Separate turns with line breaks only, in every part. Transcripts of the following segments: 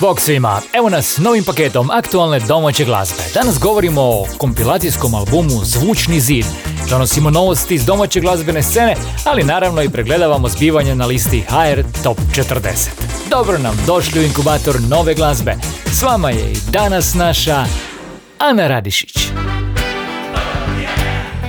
Bog svima, evo nas novim paketom aktualne domaće glazbe. Danas govorimo o kompilacijskom albumu Zvučni zid. Donosimo novosti iz domaće glazbene scene, ali naravno i pregledavamo zbivanje na listi HR Top 40. Dobro nam došli u inkubator nove glazbe. S vama je i danas naša Ana Radišić.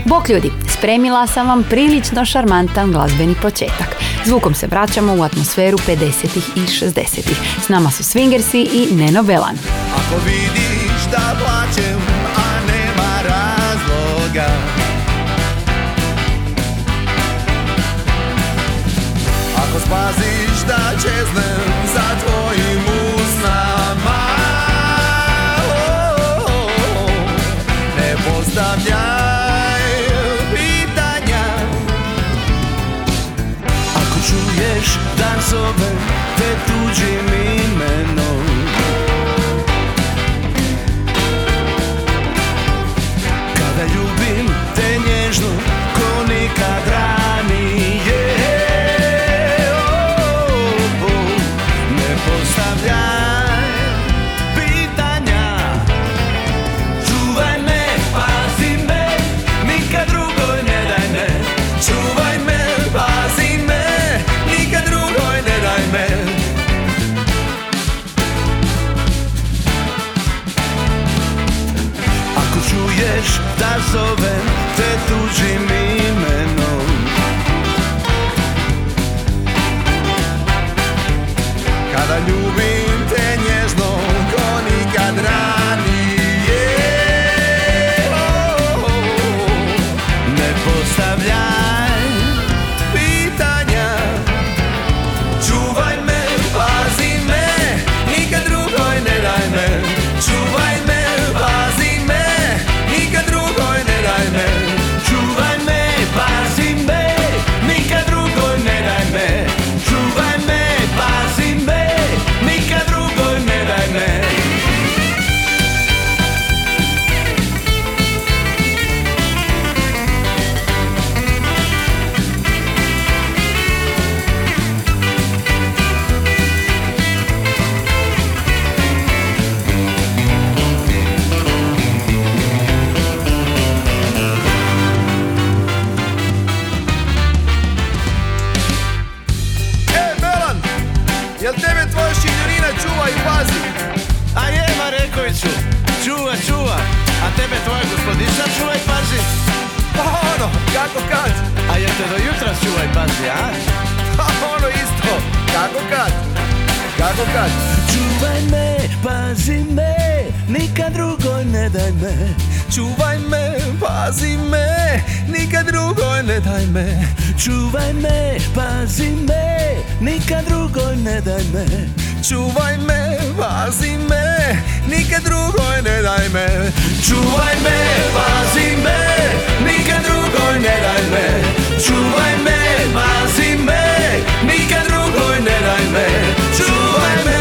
Bok ljudi, spremila sam vam prilično šarmantan glazbeni početak. Zvukom se vraćamo u atmosferu 50. i 60. S nama su Swingersi i Neno Belan.
Ako vidiš da plaćem, a nema razloga Ako spaziš da čeznem čuješ da zove te tuđim imenom Čuvaj me, pazi me, nikad drugoj ne daj me. Čuvaj me, pazi me, nikad drugoj ne daj me. Čuvaj me, pazi me, nikad drugoj ne daj me. Čuvaj me, pazi me, nikad drugoj ne daj me. Čuvaj me, pazi me, nikad drugoj ne daj me. Čuvaj me, pazi me, nikad drugoj ne daj me. Čuvaj me,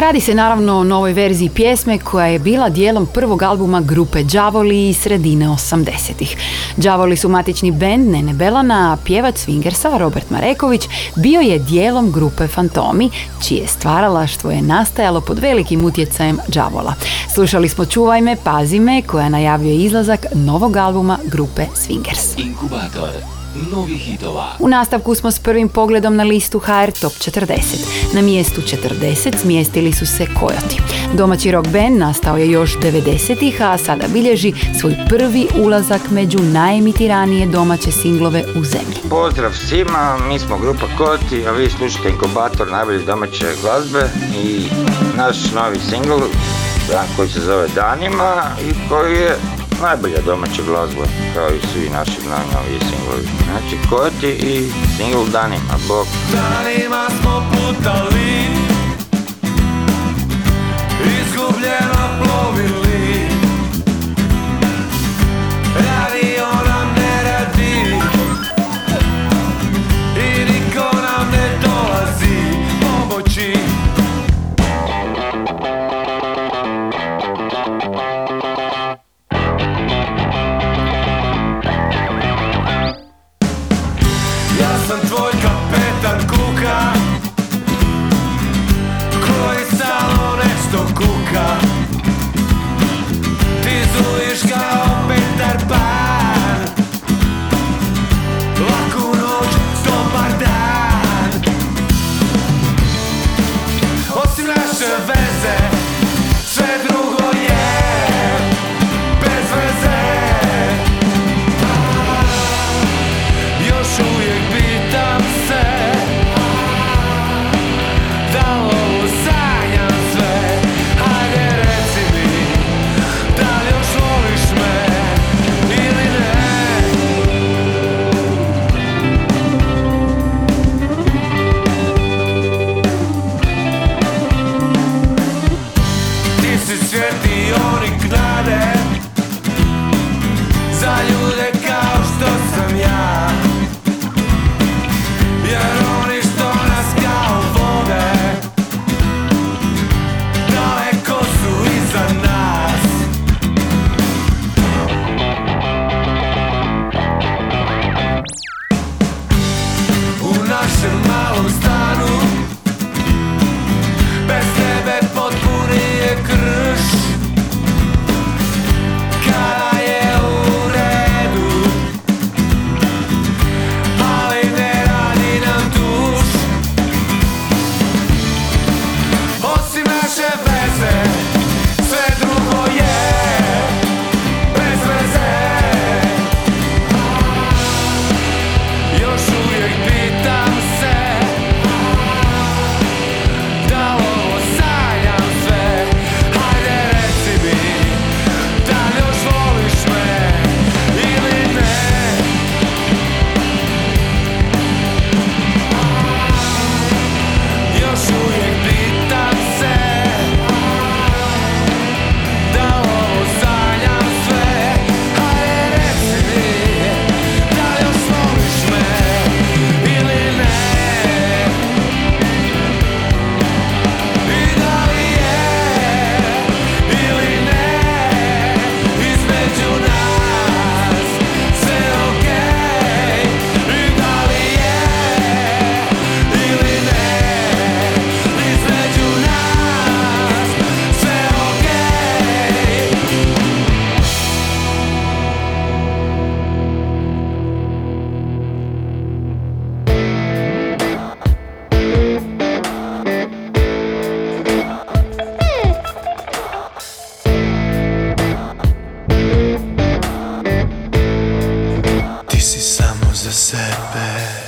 Radi se naravno o novoj verziji pjesme koja je bila dijelom prvog albuma grupe Đavoli iz sredine 80-ih. Đavoli su matični bend Nene Belana, a pjevac Swingersa Robert Mareković bio je dijelom grupe Fantomi, čije stvaralaštvo je nastajalo pod velikim utjecajem Đavola. Slušali smo Čuvaj me, pazi me, koja najavljuje izlazak novog albuma grupe Swingers.
Inkubator novih hitova.
U nastavku smo s prvim pogledom na listu HR Top 40. Na mjestu 40 smjestili su se Kojoti. Domaći rock band nastao je još 90-ih, a sada bilježi svoj prvi ulazak među najemitiranije domaće singlove u zemlji.
Pozdrav svima, mi smo grupa Koti, a vi slušate inkubator najbolje domaće glazbe i naš novi singl koji se zove Danima i koji je najbolja domaća glazba kao i svi naši najnoviji singlovi. Znači Koti i singl Danima, bok.
Danima smo putali Izgubljeno plovili
setback.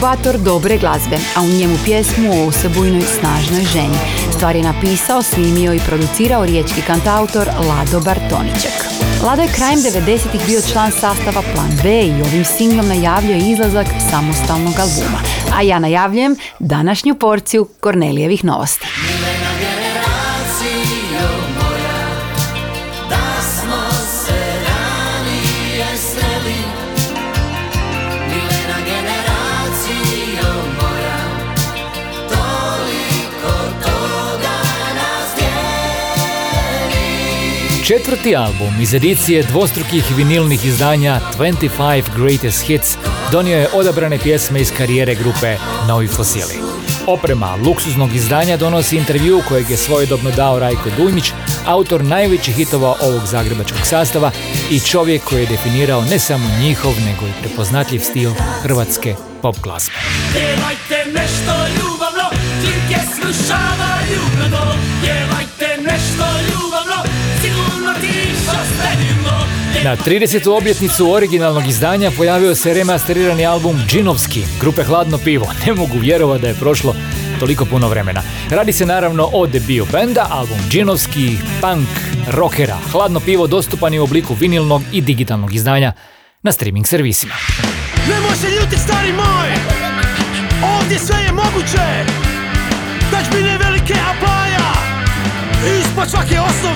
Inkubator dobre glazbe, a u njemu pjesmu o osebujnoj snažnoj ženi. Stvar je napisao, snimio i producirao riječki kantautor Lado Bartoniček. Lado je krajem 90-ih bio član sastava Plan B i ovim singlom najavljuje izlazak samostalnog albuma. A ja najavljujem današnju porciju Kornelijevih novosti.
Četvrti album iz edicije dvostrukih vinilnih izdanja 25 Greatest Hits donio je odabrane pjesme iz karijere grupe Novi Fosili. Oprema luksuznog izdanja donosi intervju kojeg je svojedobno dao Rajko Dujmić, autor najvećih hitova ovog zagrebačkog sastava i čovjek koji je definirao ne samo njihov, nego i prepoznatljiv stil hrvatske pop glazbe.
Pjevajte nešto ljubavno, klinke slušavaju
Na 30. obljetnicu originalnog izdanja pojavio se remasterirani album Džinovski, grupe Hladno pivo. Ne mogu vjerovati da je prošlo toliko puno vremena. Radi se naravno o debiju benda, album Džinovski, punk, rockera. Hladno pivo dostupan je u obliku vinilnog i digitalnog izdanja na streaming servisima.
Nemoj se ljuti stari moj Ovdje sve je moguće velike apaja Ispod svake osnove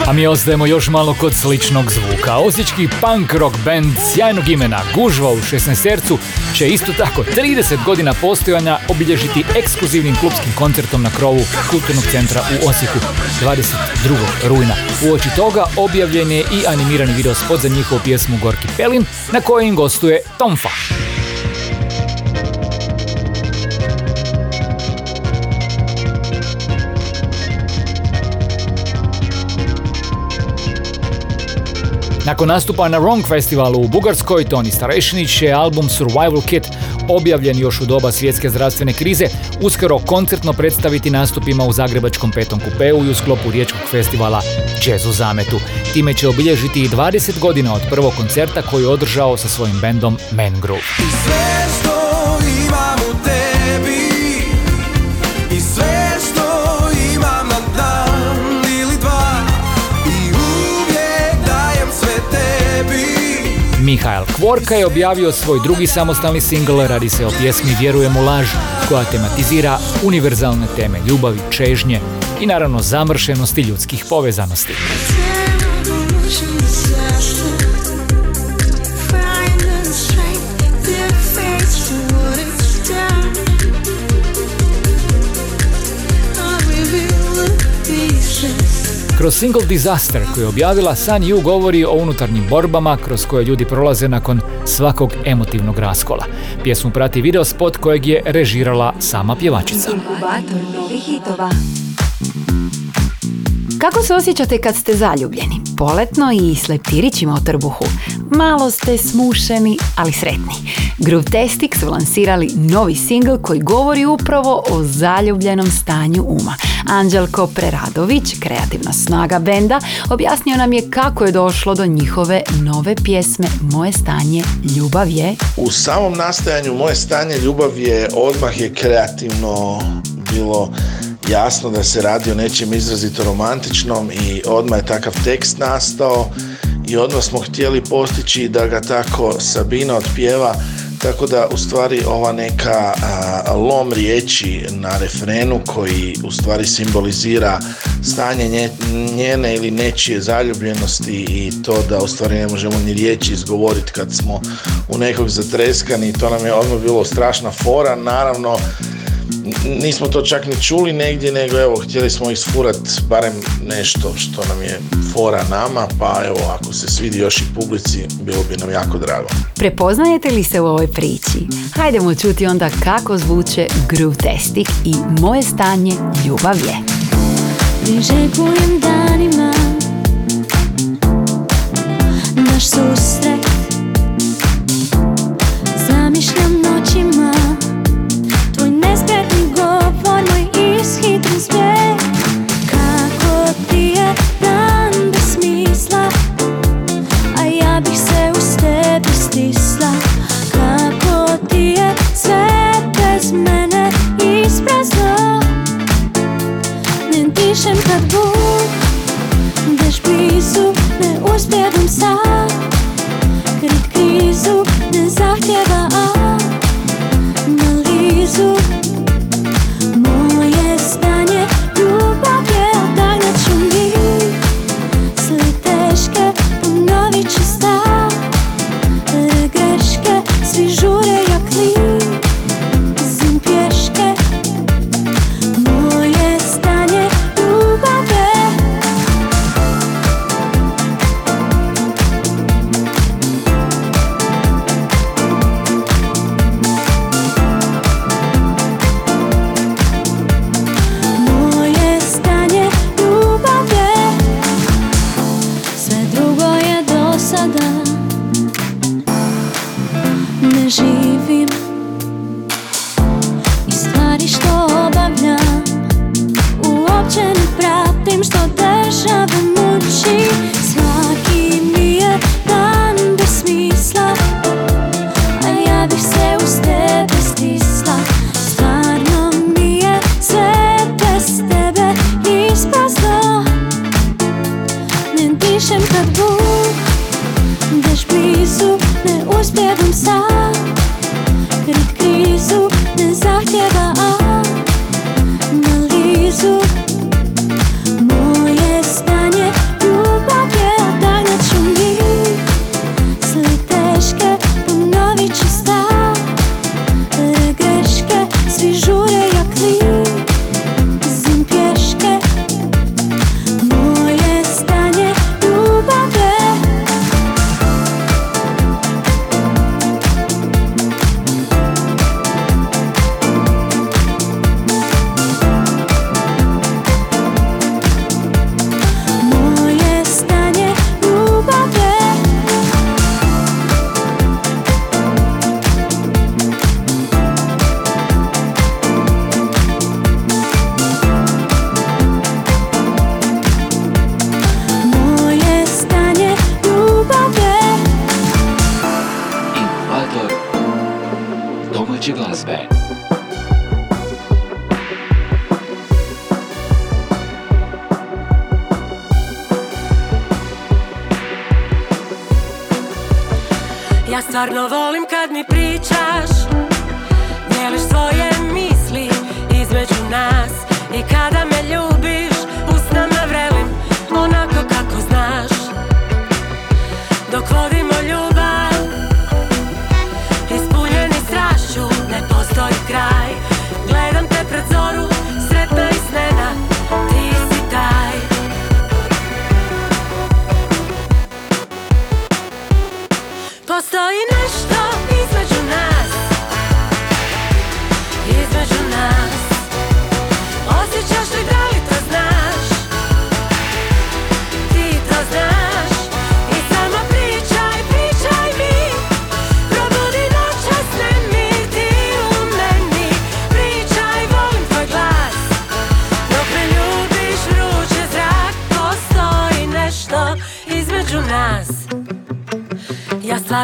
A mi ostajemo još malo kod sličnog zvuka. Osječki punk rock band sjajnog imena Gužva u 16 će isto tako 30 godina postojanja obilježiti ekskluzivnim klubskim koncertom na krovu Kulturnog centra u Osijeku 22. rujna. Uoči toga objavljen je i animirani video spot za njihovu pjesmu Gorki Pelin na kojoj im gostuje Tomfa. Nakon nastupa na Wrong festivalu u Bugarskoj, Toni Starešinić je album Survival Kit objavljen još u doba svjetske zdravstvene krize, uskoro koncertno predstaviti nastupima u Zagrebačkom petom kupeu i u sklopu riječkog festivala Jazz u zametu. Time će obilježiti i 20 godina od prvog koncerta koji je održao sa svojim bendom Man. Mihael Kvorka je objavio svoj drugi samostalni singl, radi se o pjesmi Vjerujem u laž, koja tematizira univerzalne teme ljubavi, čežnje i naravno zamršenosti ljudskih povezanosti. Kroz single Disaster koji je objavila San Yu govori o unutarnjim borbama kroz koje ljudi prolaze nakon svakog emotivnog raskola. Pjesmu prati video spot kojeg je režirala sama pjevačica.
Kako se osjećate kad ste zaljubljeni? Poletno i s leptirićima u trbuhu. Malo ste smušeni, ali sretni. Groove Testic su lansirali novi singl koji govori upravo o zaljubljenom stanju uma. Anđelko Preradović, kreativna snaga benda, objasnio nam je kako je došlo do njihove nove pjesme Moje stanje ljubav je
U samom nastajanju moje stanje ljubav je odmah je kreativno bilo jasno da se radi o nečem izrazito romantičnom i odmah je takav tekst nastao i odmah smo htjeli postići da ga tako Sabina otpjeva tako da u stvari ova neka a, lom riječi na refrenu koji u stvari simbolizira stanje nje- njene ili nečije zaljubljenosti i to da u stvari ne možemo ni riječi izgovoriti kad smo u nekog zatreskani to nam je odmah bilo strašna fora. Naravno nismo to čak ni čuli negdje, nego evo, htjeli smo isfurat barem nešto što nam je fora nama, pa evo, ako se svidi još i publici, bilo bi nam jako drago.
Prepoznajete li se u ovoj priči? Hajdemo čuti onda kako zvuče Grutestik i Moje stanje ljubav je.
Priželjkujem danima Naš susret shpreso Në ndishem të të bur Dhe shpisu Në ur zbedum sa Krit krizu Në zahtjeva a Më
lizu domaće glazbe.
Ja stvarno volim kad mi pričaš Dijeliš svoje misli između nas I kada me ljubiš usnama vrelim Onako kako znaš Dok vodimo ljubav postoji kraj. Gledam te pred zoru sretna i snena Ti si taj. Postoji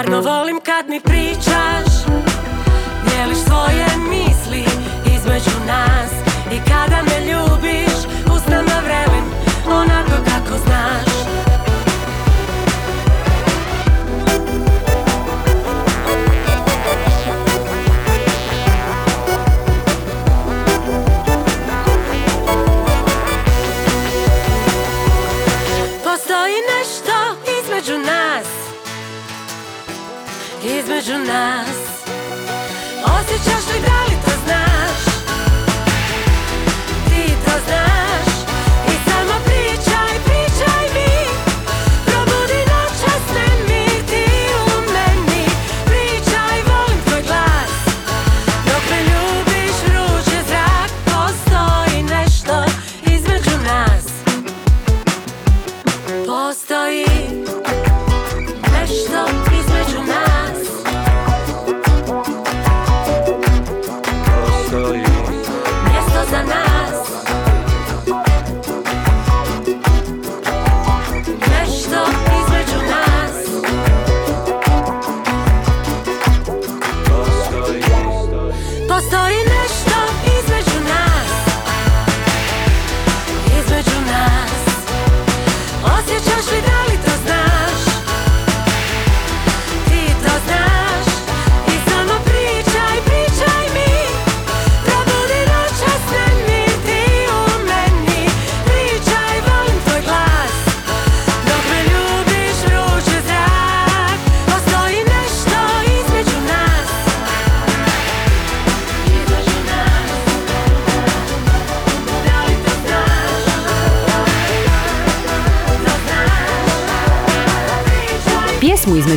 ja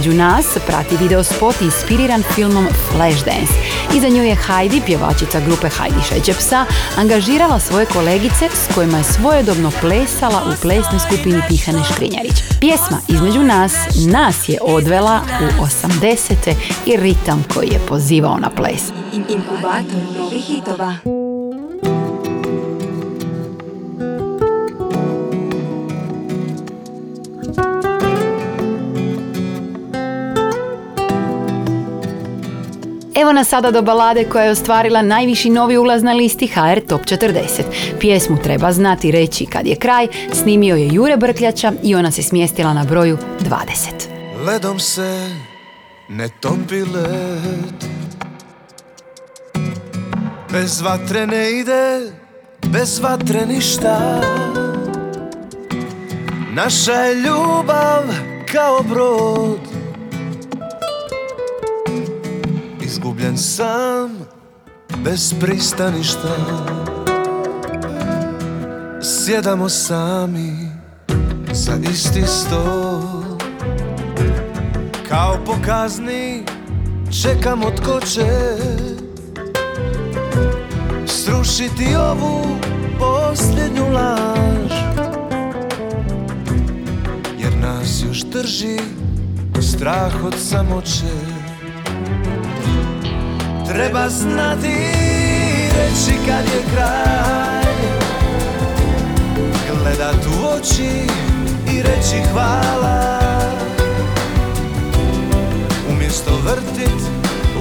između nas
prati video spot inspiriran filmom Flashdance. Iza nju je Heidi, pjevačica grupe Heidi Šećepsa, angažirala svoje kolegice s kojima je svojedobno plesala u plesnoj skupini Tihane Škrinjarić. Pjesma između nas, nas je odvela u 80. i ritam koji je pozivao na ples.
Inkubator novih hitova.
Nas sada do balade koja je ostvarila najviši novi ulaz na listi HR Top 40. Pjesmu treba znati reći kad je kraj, snimio je Jure Brkljača i ona se smjestila na broju 20.
Ledom se ne topi led Bez vatre ne ide, bez vatre ništa Naša je ljubav kao brod Izgubljen sam, bez pristaništa. Sjedamo sami za isti stol. Kao po kazni čekamo tko će Srušiti ovu posljednju laž. Jer nas još drži strah od samoće Treba znati reći kad je kraj. Gledat u oči i reći hvala. Umjesto vrtit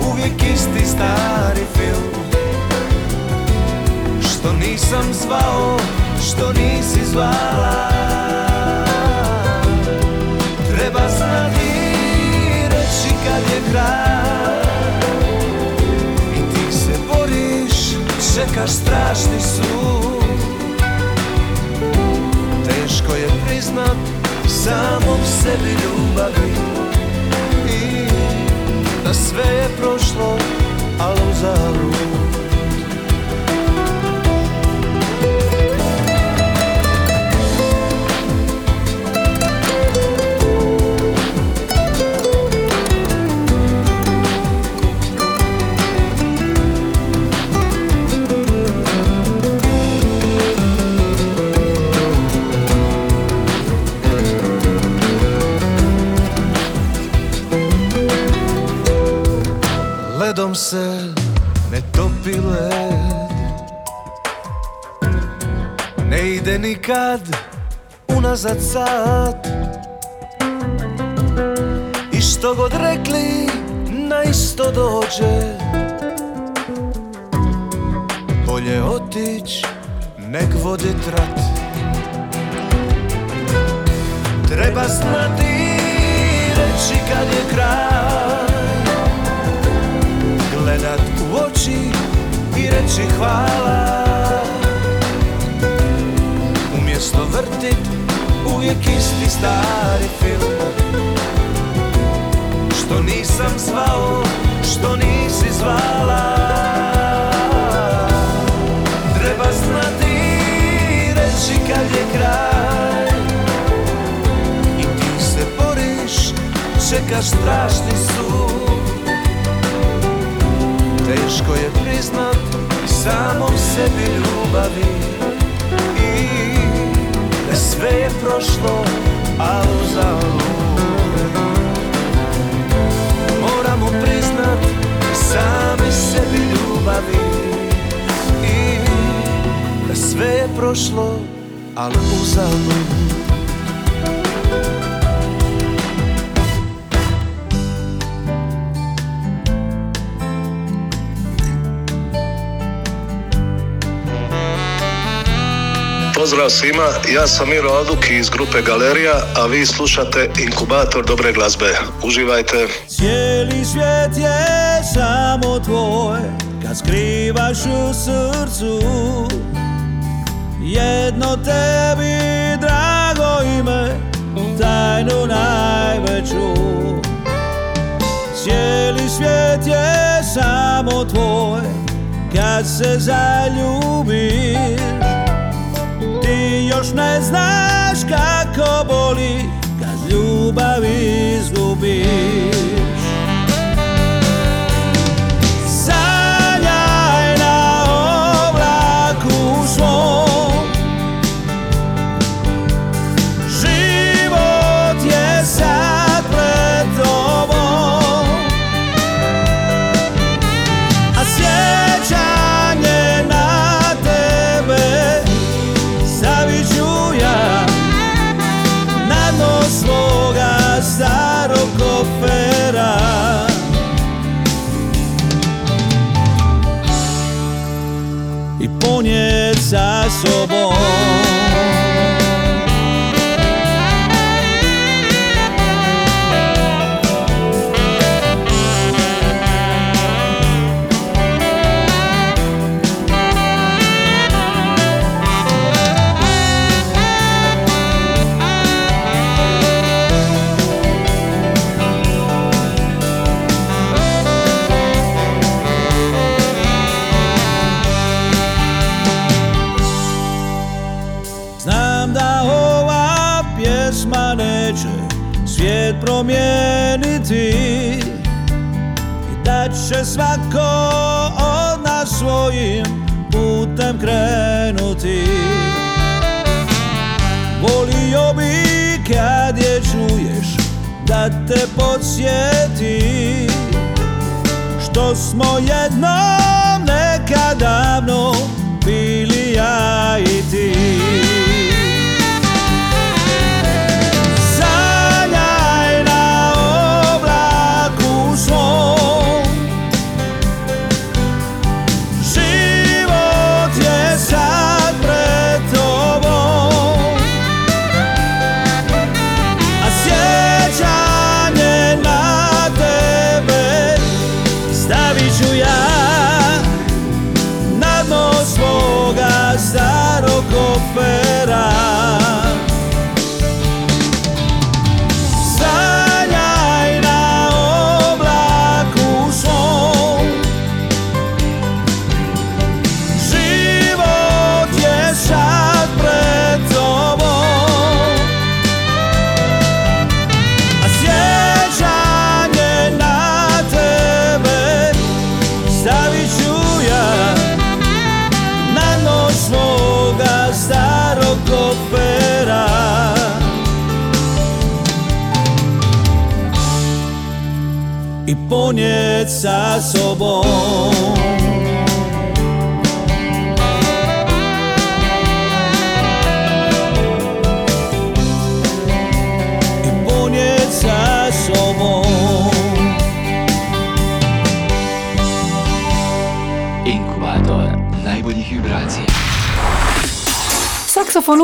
uvijek isti stari film. Što nisam zvao, što nisi zvala. Treba znati reći kad je kraj čekaš strašni sud. Teško je priznat samom sebi ljubavi. I da sve je prošlo, ali uzalud Ledom se ne topi led. Ne ide nikad unazad sad. I što god rekli na isto dođe. Bolje otić nek vodit rat. Treba znati reći kad je kraj oči i reći hvala. Umjesto vrtit uvijek isti stari film. Što nisam zvao, što nisi zvala. Treba znati i reći kad je kraj. I ti se boriš, čekaš strašni sud Teško je priznat samom sebi ljubavi. I da sve je prošlo, a uzalud Moramo priznat sami sebi ljubavi. I da sve je prošlo, ali uzalud
Pozdrav svima, ja sam Miro Alduk iz grupe Galerija, a vi slušate Inkubator dobre glazbe. Uživajte.
Cijeli svijet je samo tvoj Kad skrivaš u srcu Jedno tebi drago ime Tajnu najveću Cijeli svijet je samo tvoj Kad se zaljubiš Ti još ne znaš kako boli Kad ljubav izgubiš sa te podsjeti Što smo jednom nekad davno bili ja i ti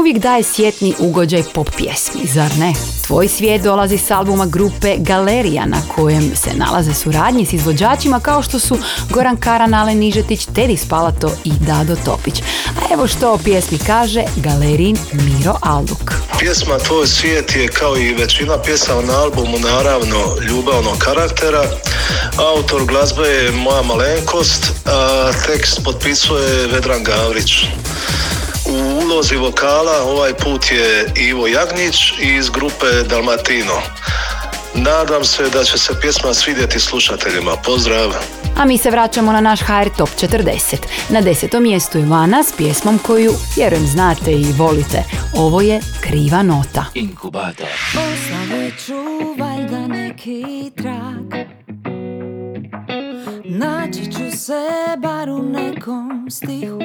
uvijek daje sjetni ugođaj pop pjesmi, zar ne? Tvoj svijet dolazi s albuma grupe Galerija na kojem se nalaze suradnje s izvođačima kao što su Goran Karan, Alen Nižetić, Tedi Spalato i Dado Topić. A evo što o pjesmi kaže Galerin Miro Alduk.
Pjesma Tvoj svijet je kao i većina pjesama na albumu naravno ljubavnog karaktera. Autor glazbe je moja malenkost, a tekst potpisuje Vedran Gavrić. U ulozi vokala ovaj put je Ivo Jagnić iz grupe Dalmatino. Nadam se da će se pjesma svidjeti slušateljima. Pozdrav!
A mi se vraćamo na naš HR Top 40. Na desetom mjestu Ivana s pjesmom koju, vjerujem, znate i volite. Ovo je Kriva nota.
Inkubator.
Ostavit ću valjda neki trag Naći ću se bar u nekom stihu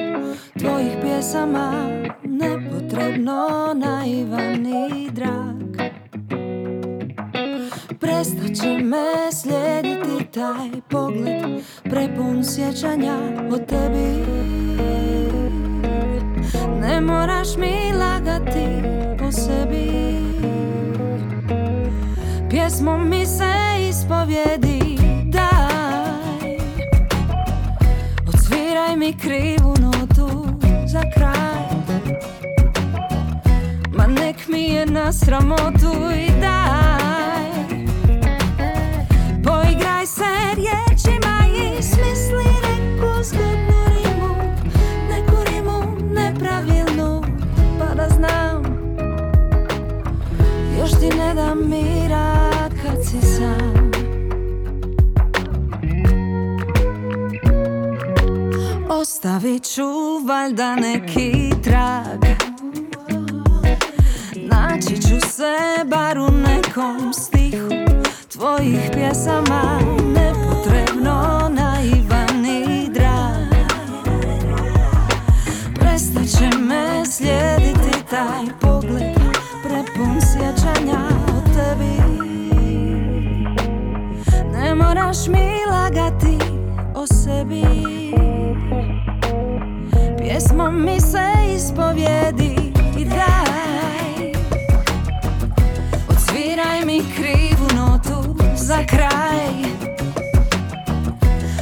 Tvojih pjesama nepotrebno naivan i drag Prestaće me slijediti taj pogled Prepun sjećanja o tebi. Ne moraš mi lagati po sebi. Pjesmo mi se ispovjedi Mi krivu notu za kraj. Ma nek mi je na sramotu i daj. Poigraj se riječima i smisli neku zgodnu rimu Neku rimu nepravilnu pa da znam. Još ti ne dam mira kad si sam Ostavit ću valjda neki trag. Naći ću se bar u nekom stihu Tvojih pjesama Nepotrebno naivan i drag. Prestat će me slijediti taj pogled Prepun sjećanja o tebi. Ne moraš mi lagati o sebi Pjesmom mi se ispovjedi i daj. Odsviraj mi krivu notu za kraj.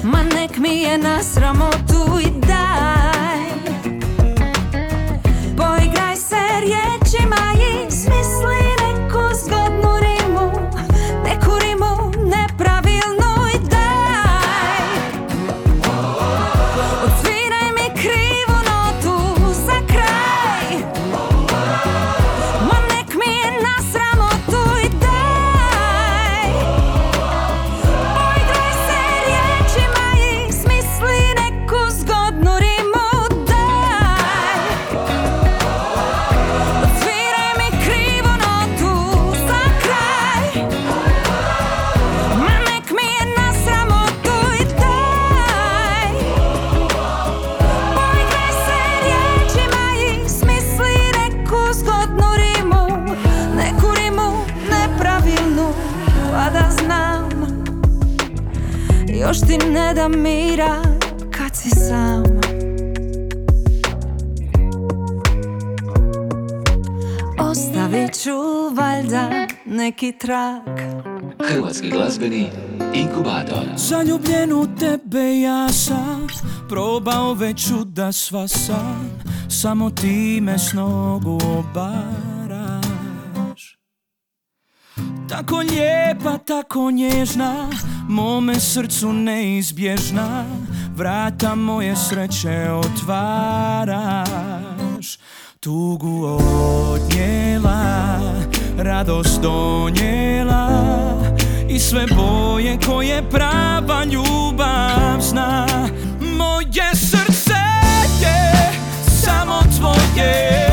Ma nek mi je na sramotu neki trag
Hrvatski glazbeni inkubator.
Zaljubljen u tebe ja sam Probao već čuda sva sam Samo ti me s nogu obaraš. Tako lijepa, tako nježna Mome srcu neizbježna Vrata moje sreće otvaraš. Tugu Radost donijela I sve boje koje prava ljubav zna. Moje srce je samo tvoje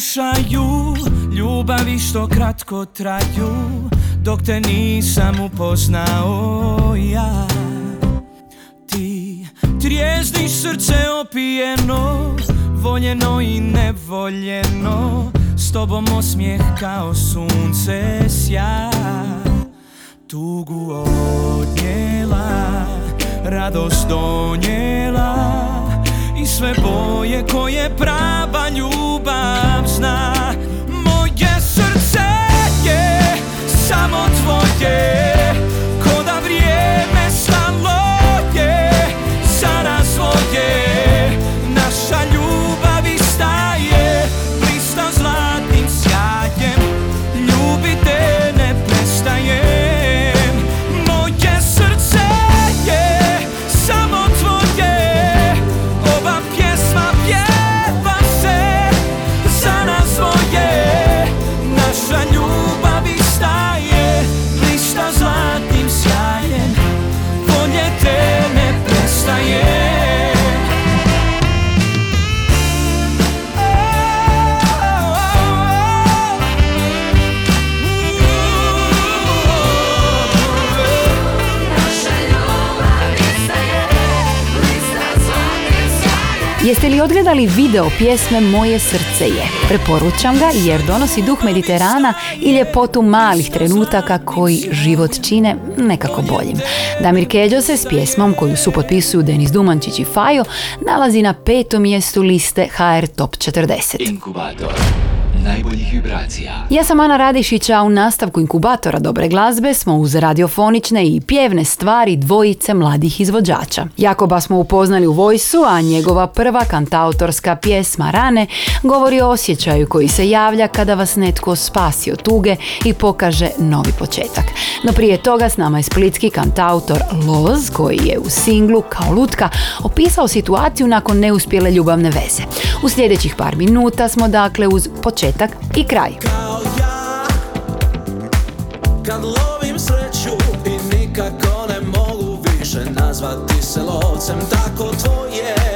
pokušaju Ljubavi što kratko traju Dok te nisam upoznao ja. Ti trijezniš srce opijeno Voljeno i nevoljeno S tobom osmijeh kao sunce sja Tugu odnijela Radost donijela I sve boje koje prava ljubav zna. Moje srce je samo tvoje
Jeste li odgledali video pjesme Moje srce je? Preporučam ga jer donosi duh Mediterana i ljepotu malih trenutaka koji život čine nekako boljim. Damir Keđo se s pjesmom koju su potpisuju Denis Dumančić i Fajo nalazi na petom mjestu liste HR Top 40.
Inkubator najboljih vibracija.
Ja sam Ana Radišić, a u nastavku inkubatora dobre glazbe smo uz radiofonične i pjevne stvari dvojice mladih izvođača. Jakoba smo upoznali u Vojsu, a njegova prva kantautorska pjesma Rane govori o osjećaju koji se javlja kada vas netko spasi od tuge i pokaže novi početak. No prije toga s nama je splitski kantautor Loz, koji je u singlu kao lutka opisao situaciju nakon neuspjele ljubavne veze. U sljedećih par minuta smo dakle uz početak i kraj.
Kad lovim sreću i nikako ne mogu više nazvati se lovcem Tako tvoje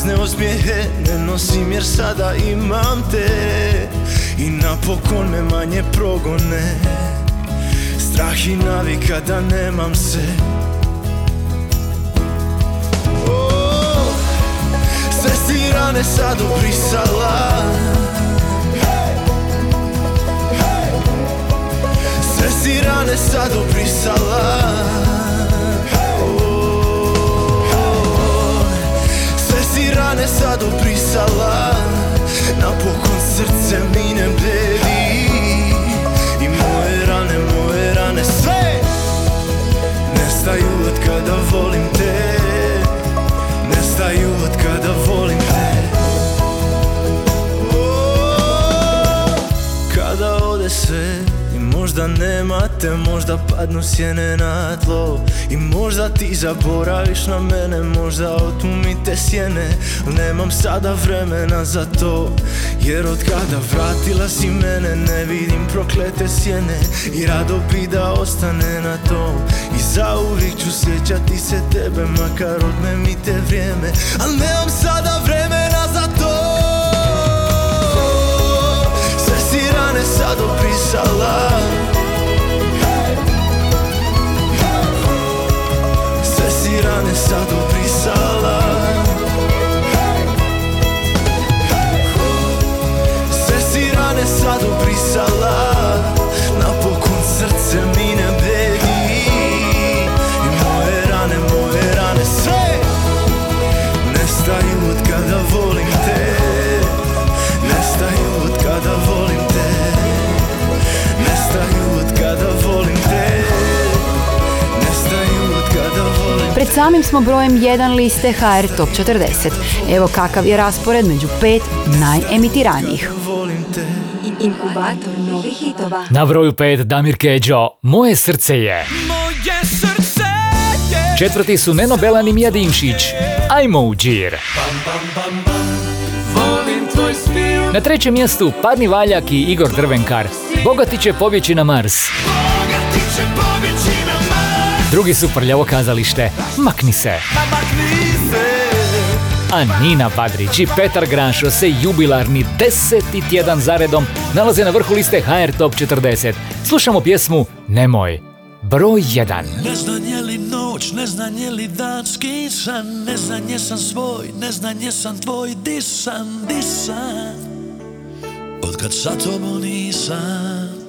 prazne osmijehe ne nosim jer sada imam te. I napokon me manje progone. Strah i navika da nemam se. Oh, Sve si rane sad obrisala Sve si rane sad obrisala rane sad obrisala. Napokon srce minem deli I moje rane, moje rane sve Nestaju od kada volim te. Nestaju od kada volim te. Oh, Kada ode sve možda nemate Možda padnu sjene na tlo. I možda ti zaboraviš na mene Možda otumite sjene. Al Nemam sada vremena za to. Jer od kada vratila si mene Ne vidim proklete sjene. I rado bi da ostane na to I zauvijek ću sjećati se tebe Makar odme mi te vrijeme. Al nemam sada vremena za to rane sad opisala Sve si rane sad obrisala Sve si rane sad obrisala
samim smo brojem 1 liste HR Top 40. Evo kakav je raspored među pet najemitiranijih.
volim te
Inkubator novih hitova.
Na broju 5 Damir Keđo, Moje srce je.
Moje srce je
Četvrti su Neno Belan i Mija Dimšić, Ajmo u džir. Na trećem mjestu Padni Valjak i Igor Drvenkar, Bogati će pobjeći na Mars. Drugi su Prljavo kazalište, Makni se. A Nina Badrić i Petar Granšo se jubilarni deseti tjedan zaredom nalaze na vrhu liste HR Top 40. Slušamo pjesmu Nemoj. Broj 1.
Ne znam je li noć, ne znam je li dan skisan Ne znam jesam svoj, ne znam jesam tvoj Disan, disan Od kad sa tobom nisam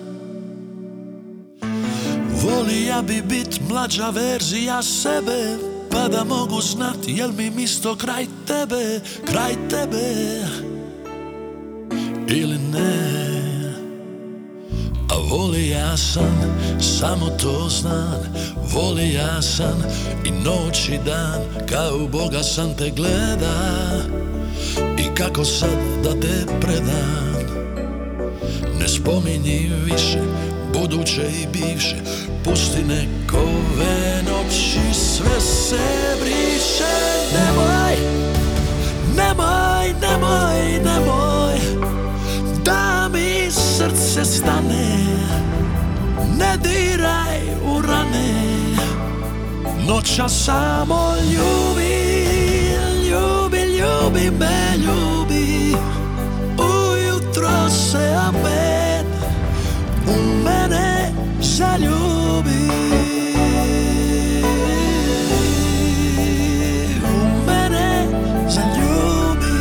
Volija bi bit mlađa verzija sebe Pa da mogu znat jel mi misto kraj tebe Kraj tebe Ili ne. A voli ja sam, samo to znam Voli ja sam i noć i dan Kao Boga sam te gleda I kako sad da te predam. Ne spominji više Buduće i bivše. Pusti nekove noći Sve se briše. Nemoj Nemoj, nemoj, nemoj Da mi srce stane. Ne diraj u rane. Noća samo ljubi Ljubi, ljubi me, ljubi. Ujutro se opet U mene zaljubi U mene zaljubi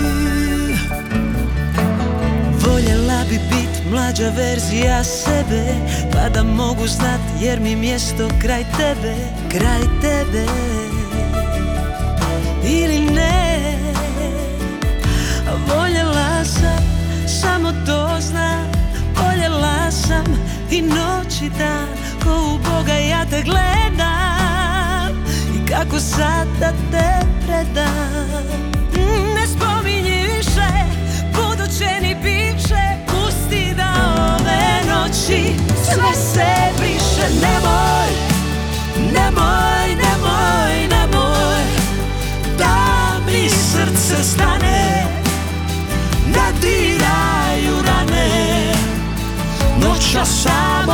Voljela bi bit mlađa verzija sebe Pa da mogu znat jer mi mjesto kraj tebe Kraj tebe. Ili ne Voljela sam, samo to Voljela sam i noć i dan Ko u Boga ja te gledam I kako sad da te predam. Ne spominji više buduće ni bivše Pusti da ove noći sve se briše. Nemoj, nemoj, nemoj, nemoj Da mi srce stane Noća samo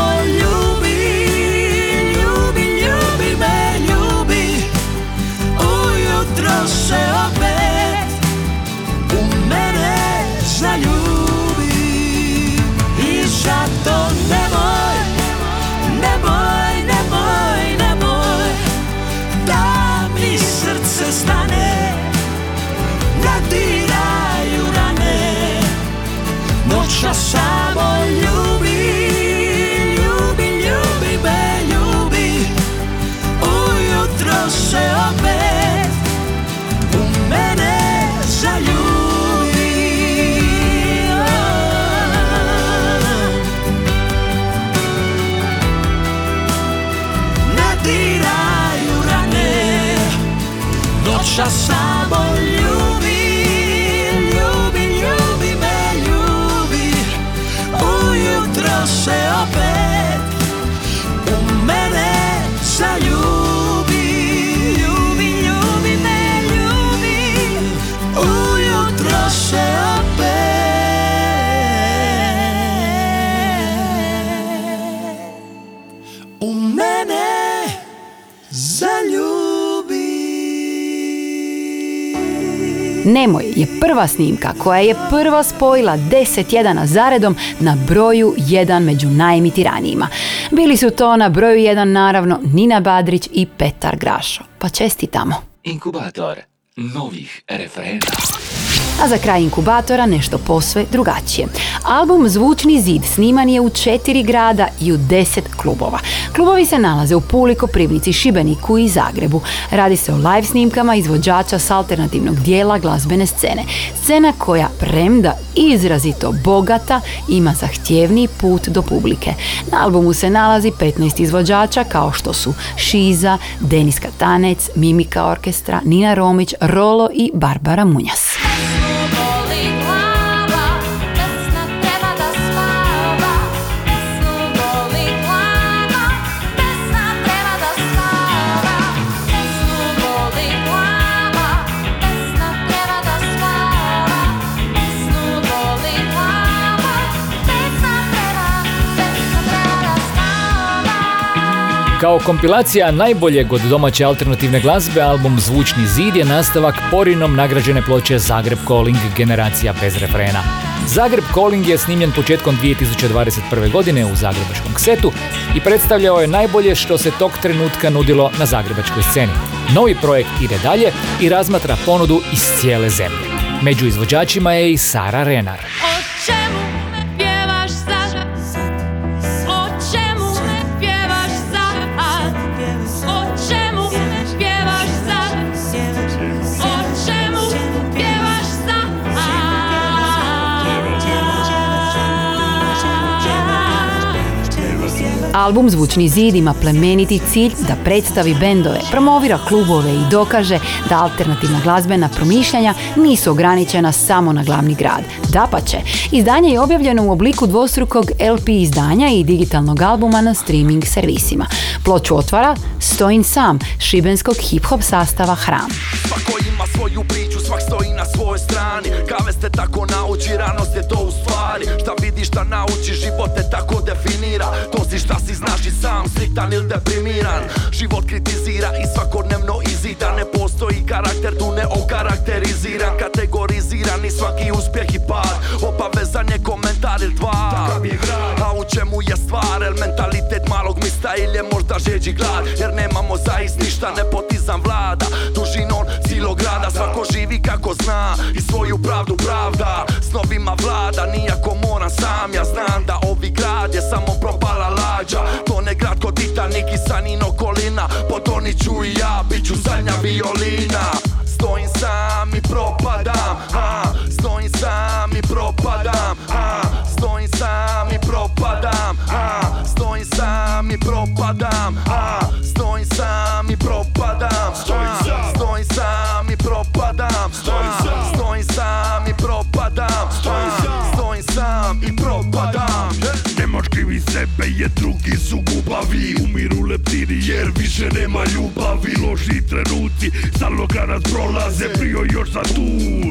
just Nemoj
je prva snimka koja je prva spojila 10 tjedana zaredom na broju 1 među najemitiranijima. Bili su to na broju 1 naravno Nina Badrić i Petar Grašo. Pa čestitamo.
Inkubator novih refrena.
A za kraj inkubatora nešto posve drugačije. Album Zvučni zid sniman je u četiri grada i u deset klubova. Klubovi se nalaze u Puli, Koprivnici, Šibeniku i Zagrebu. Radi se o live snimkama izvođača s alternativnog dijela glazbene scene. Scena koja, premda izrazito bogata, ima zahtjevniji put do publike. Na albumu se nalazi 15 izvođača kao što su Šiza, Denis Katanec, Mimika Orkestra, Nina Romić, Rolo i Barbara Munjas.
Kao kompilacija najboljeg od domaće alternativne glazbe, album Zvučni zid je nastavak porinom nagrađene ploče Zagreb Calling generacija bez refrena. Zagreb Calling je snimljen početkom 2021. godine u zagrebačkom ksetu i predstavljao je najbolje što se tog trenutka nudilo na zagrebačkoj sceni. Novi projekt ide dalje i razmatra ponudu iz cijele zemlje. Među izvođačima je i Sara Renar.
Album Zvučni zid ima plemeniti cilj da predstavi bendove, promovira klubove i dokaže da alternativna glazbena promišljanja nisu ograničena samo na glavni grad. Dapače, izdanje je objavljeno u obliku dvostrukog LP izdanja i digitalnog albuma na streaming servisima. Ploču otvara Stojim sam, šibenskog hip-hop sastava Hram.
Svako ima svoju priču, stoji na svojoj strani. Kave ste tako nauči, ranost je to u stvari. Šta vidiš, šta nauči, život te tako definira. To si šta si znaš i sam, striktan ili deprimiran. Život kritizira i svakodnevno izida. Ne postoji karakter, tu ne okarakteriziran. Kategoriziran i svaki uspjeh i pad. Obavezan je komentar ili dva A u čemu je stvar, el mentalitet malog mista Ili je možda žeđi glad? Jer nemamo zaist ništa, nepotizam vlada. Dužinom cijelog grada Svako živi kako zna i svoju pravdu pravda. S novima vlada, nijako moram sam. Ja znam da ovi grad je samo propala lađa. To ne grad kod Titanic i Sanin okolina. Potonit ću i ja, bit ću zadnja violina. Stojim sam i propadam ha, Stojim sam i propadam ha, Stojim sam i propadam ha, Stojim sam i propadam ha,
sebe jer drugi su gubavi. Umiru leptiri jer više nema ljubavi. Loši trenuci stalno kad nas prolaze. Prio još za tu.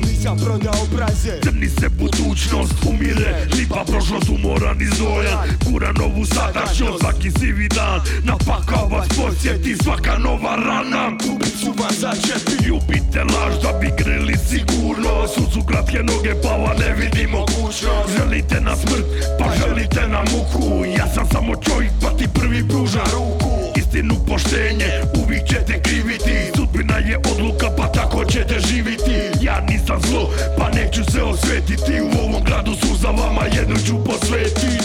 Nisam prodao obraze.
Crni se budućnost umire. Lipa prošlost umoran i zojan. Kura novu sadašnjost Svaki sivi dan. Napaka vas posjeti Svaka nova rana.
Ubit su vas začepi
Ljubite laž da bi greli sigurno Su su kratke noge pa vam ne vidi mogućnost Želite na smrt pa želite na muku. Ja sam samo čovjek pa ti prvi pruža ruku. Istinu poštenje uvijek ćete kriviti. Sudbina je odluka pa tako ćete živiti. Ja nisam zlo pa neću se osvetiti. U ovom gradu su za vama jednu ću posvetiti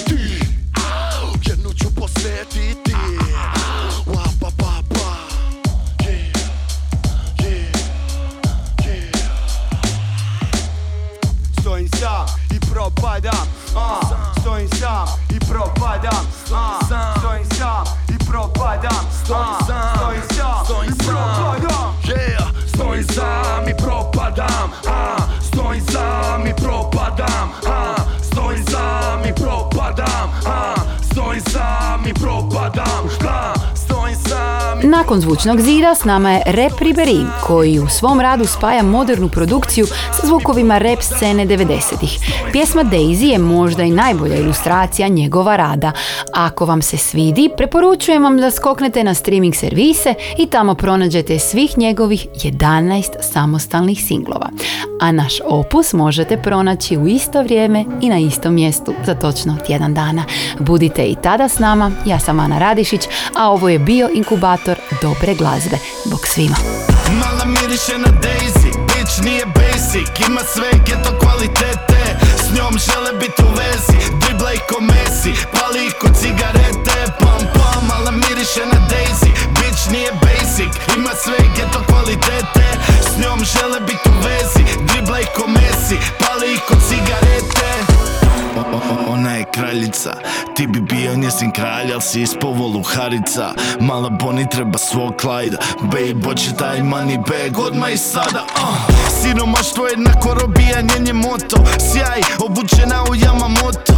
nakon zvučnog zida s nama je Rap Ribéry, koji u svom radu spaja modernu produkciju sa zvukovima rap scene 90-ih. Pjesma Daisy je možda i najbolja ilustracija njegova rada. Ako vam se svidi, preporučujem vam da skoknete na streaming servise i tamo pronađete svih njegovih 11 samostalnih singlova. A naš opus možete pronaći u isto vrijeme i na istom mjestu za točno tjedan dana. Budite i tada s nama, ja sam Ana Radišić, a ovo je bio inkubator dobre glazbe. Bog svima!
Mala miriše na Daisy, bitch nije basic Ima sve geto kvalitete, s njom žele biti u vezi Dribla i ko Messi, pali ih ko cigarete Pam pam, mala miriše na Daisy, bitch nije basic Ima sve geto kvalitete, s njom žele biti u vezi ko Messi, pali ko cigarete. O- o- Ona je kraljica, ti bi bio njezin kralj, al si ispao voluharica Mala Boni treba svog Clyda, babe, hoće taj money bag odmah i sada uh. Siromaštvo jednako robijanje nje moto, sjaj, obučena u Yamamoto.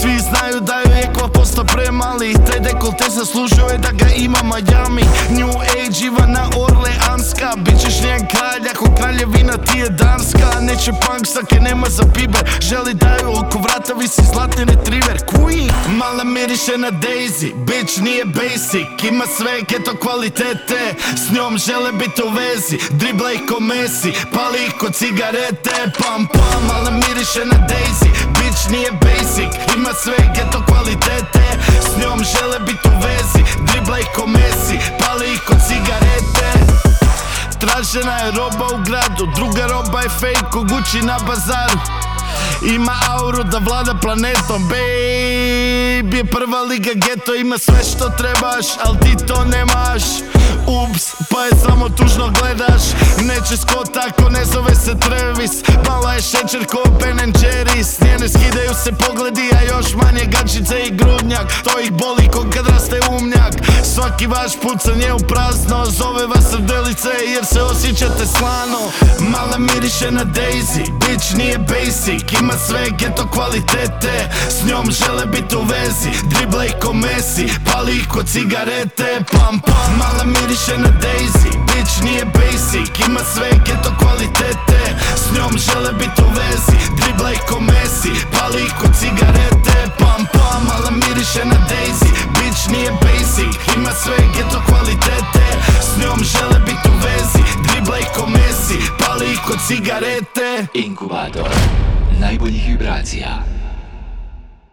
Svi znaju da je kva posto premali, taj dekolte zaslužuje da ga ima Miami. New Age, Ivana Orleanska, bit ćeš njen kralj ako kraljevina ti je danska. Neće punk, sake nema za piber, želi da joj oko vrata visi zlatni retriever Queen, mala miriše na Daisy, bitch nije basic. Ima sve geto kvalitete, s njom žele biti u vezi. Dribla ih ko Messi, pali ih ko cigarete. Pam pam, mala miriše na Daisy, bitch nije basic Ima sve geto kvalitete, s njom žele biti u vezi Dribla ih ko Messi, pali ih ko cigarete. Tražena je roba u gradu, druga roba je fake ko Gucci na bazaru. Ima auru da vlada planetom Babe. Je prva liga geto Ima sve što trebaš Al ti to nemaš Ups, pa je samo tužno gledaš. Neće skot ako ne zove se Travis. Mala je šećer ko Ben Jerry's. Njene skidaju se pogledi A još manje gačice i grudnjak. To ih boli ko kad raste umnjak. Svaki vaš pucanje u prazno. Zove vas srdelice jer se osjećate slano. Mala miriše na Daisy Bitch nije basic. Ima sve geto kvalitete. S njom žele biti u vezi. Dribla ih ko Messi Pali ih ko cigarete. Pam pam. Mala miriše na Daisy. Bitch nije basic Ima sve geto kvalitete. S njom žele biti u vezi Dribla ih ko Messi. Pali ih ko cigarete Pam pam Mala miriše na Daisy. Bitch nije basic Ima sve geto kvalitete. S njom žele biti u vezi Dribla ih ko Messi. Pali ih ko cigarete.
Inkubator. Najboljih vibracija.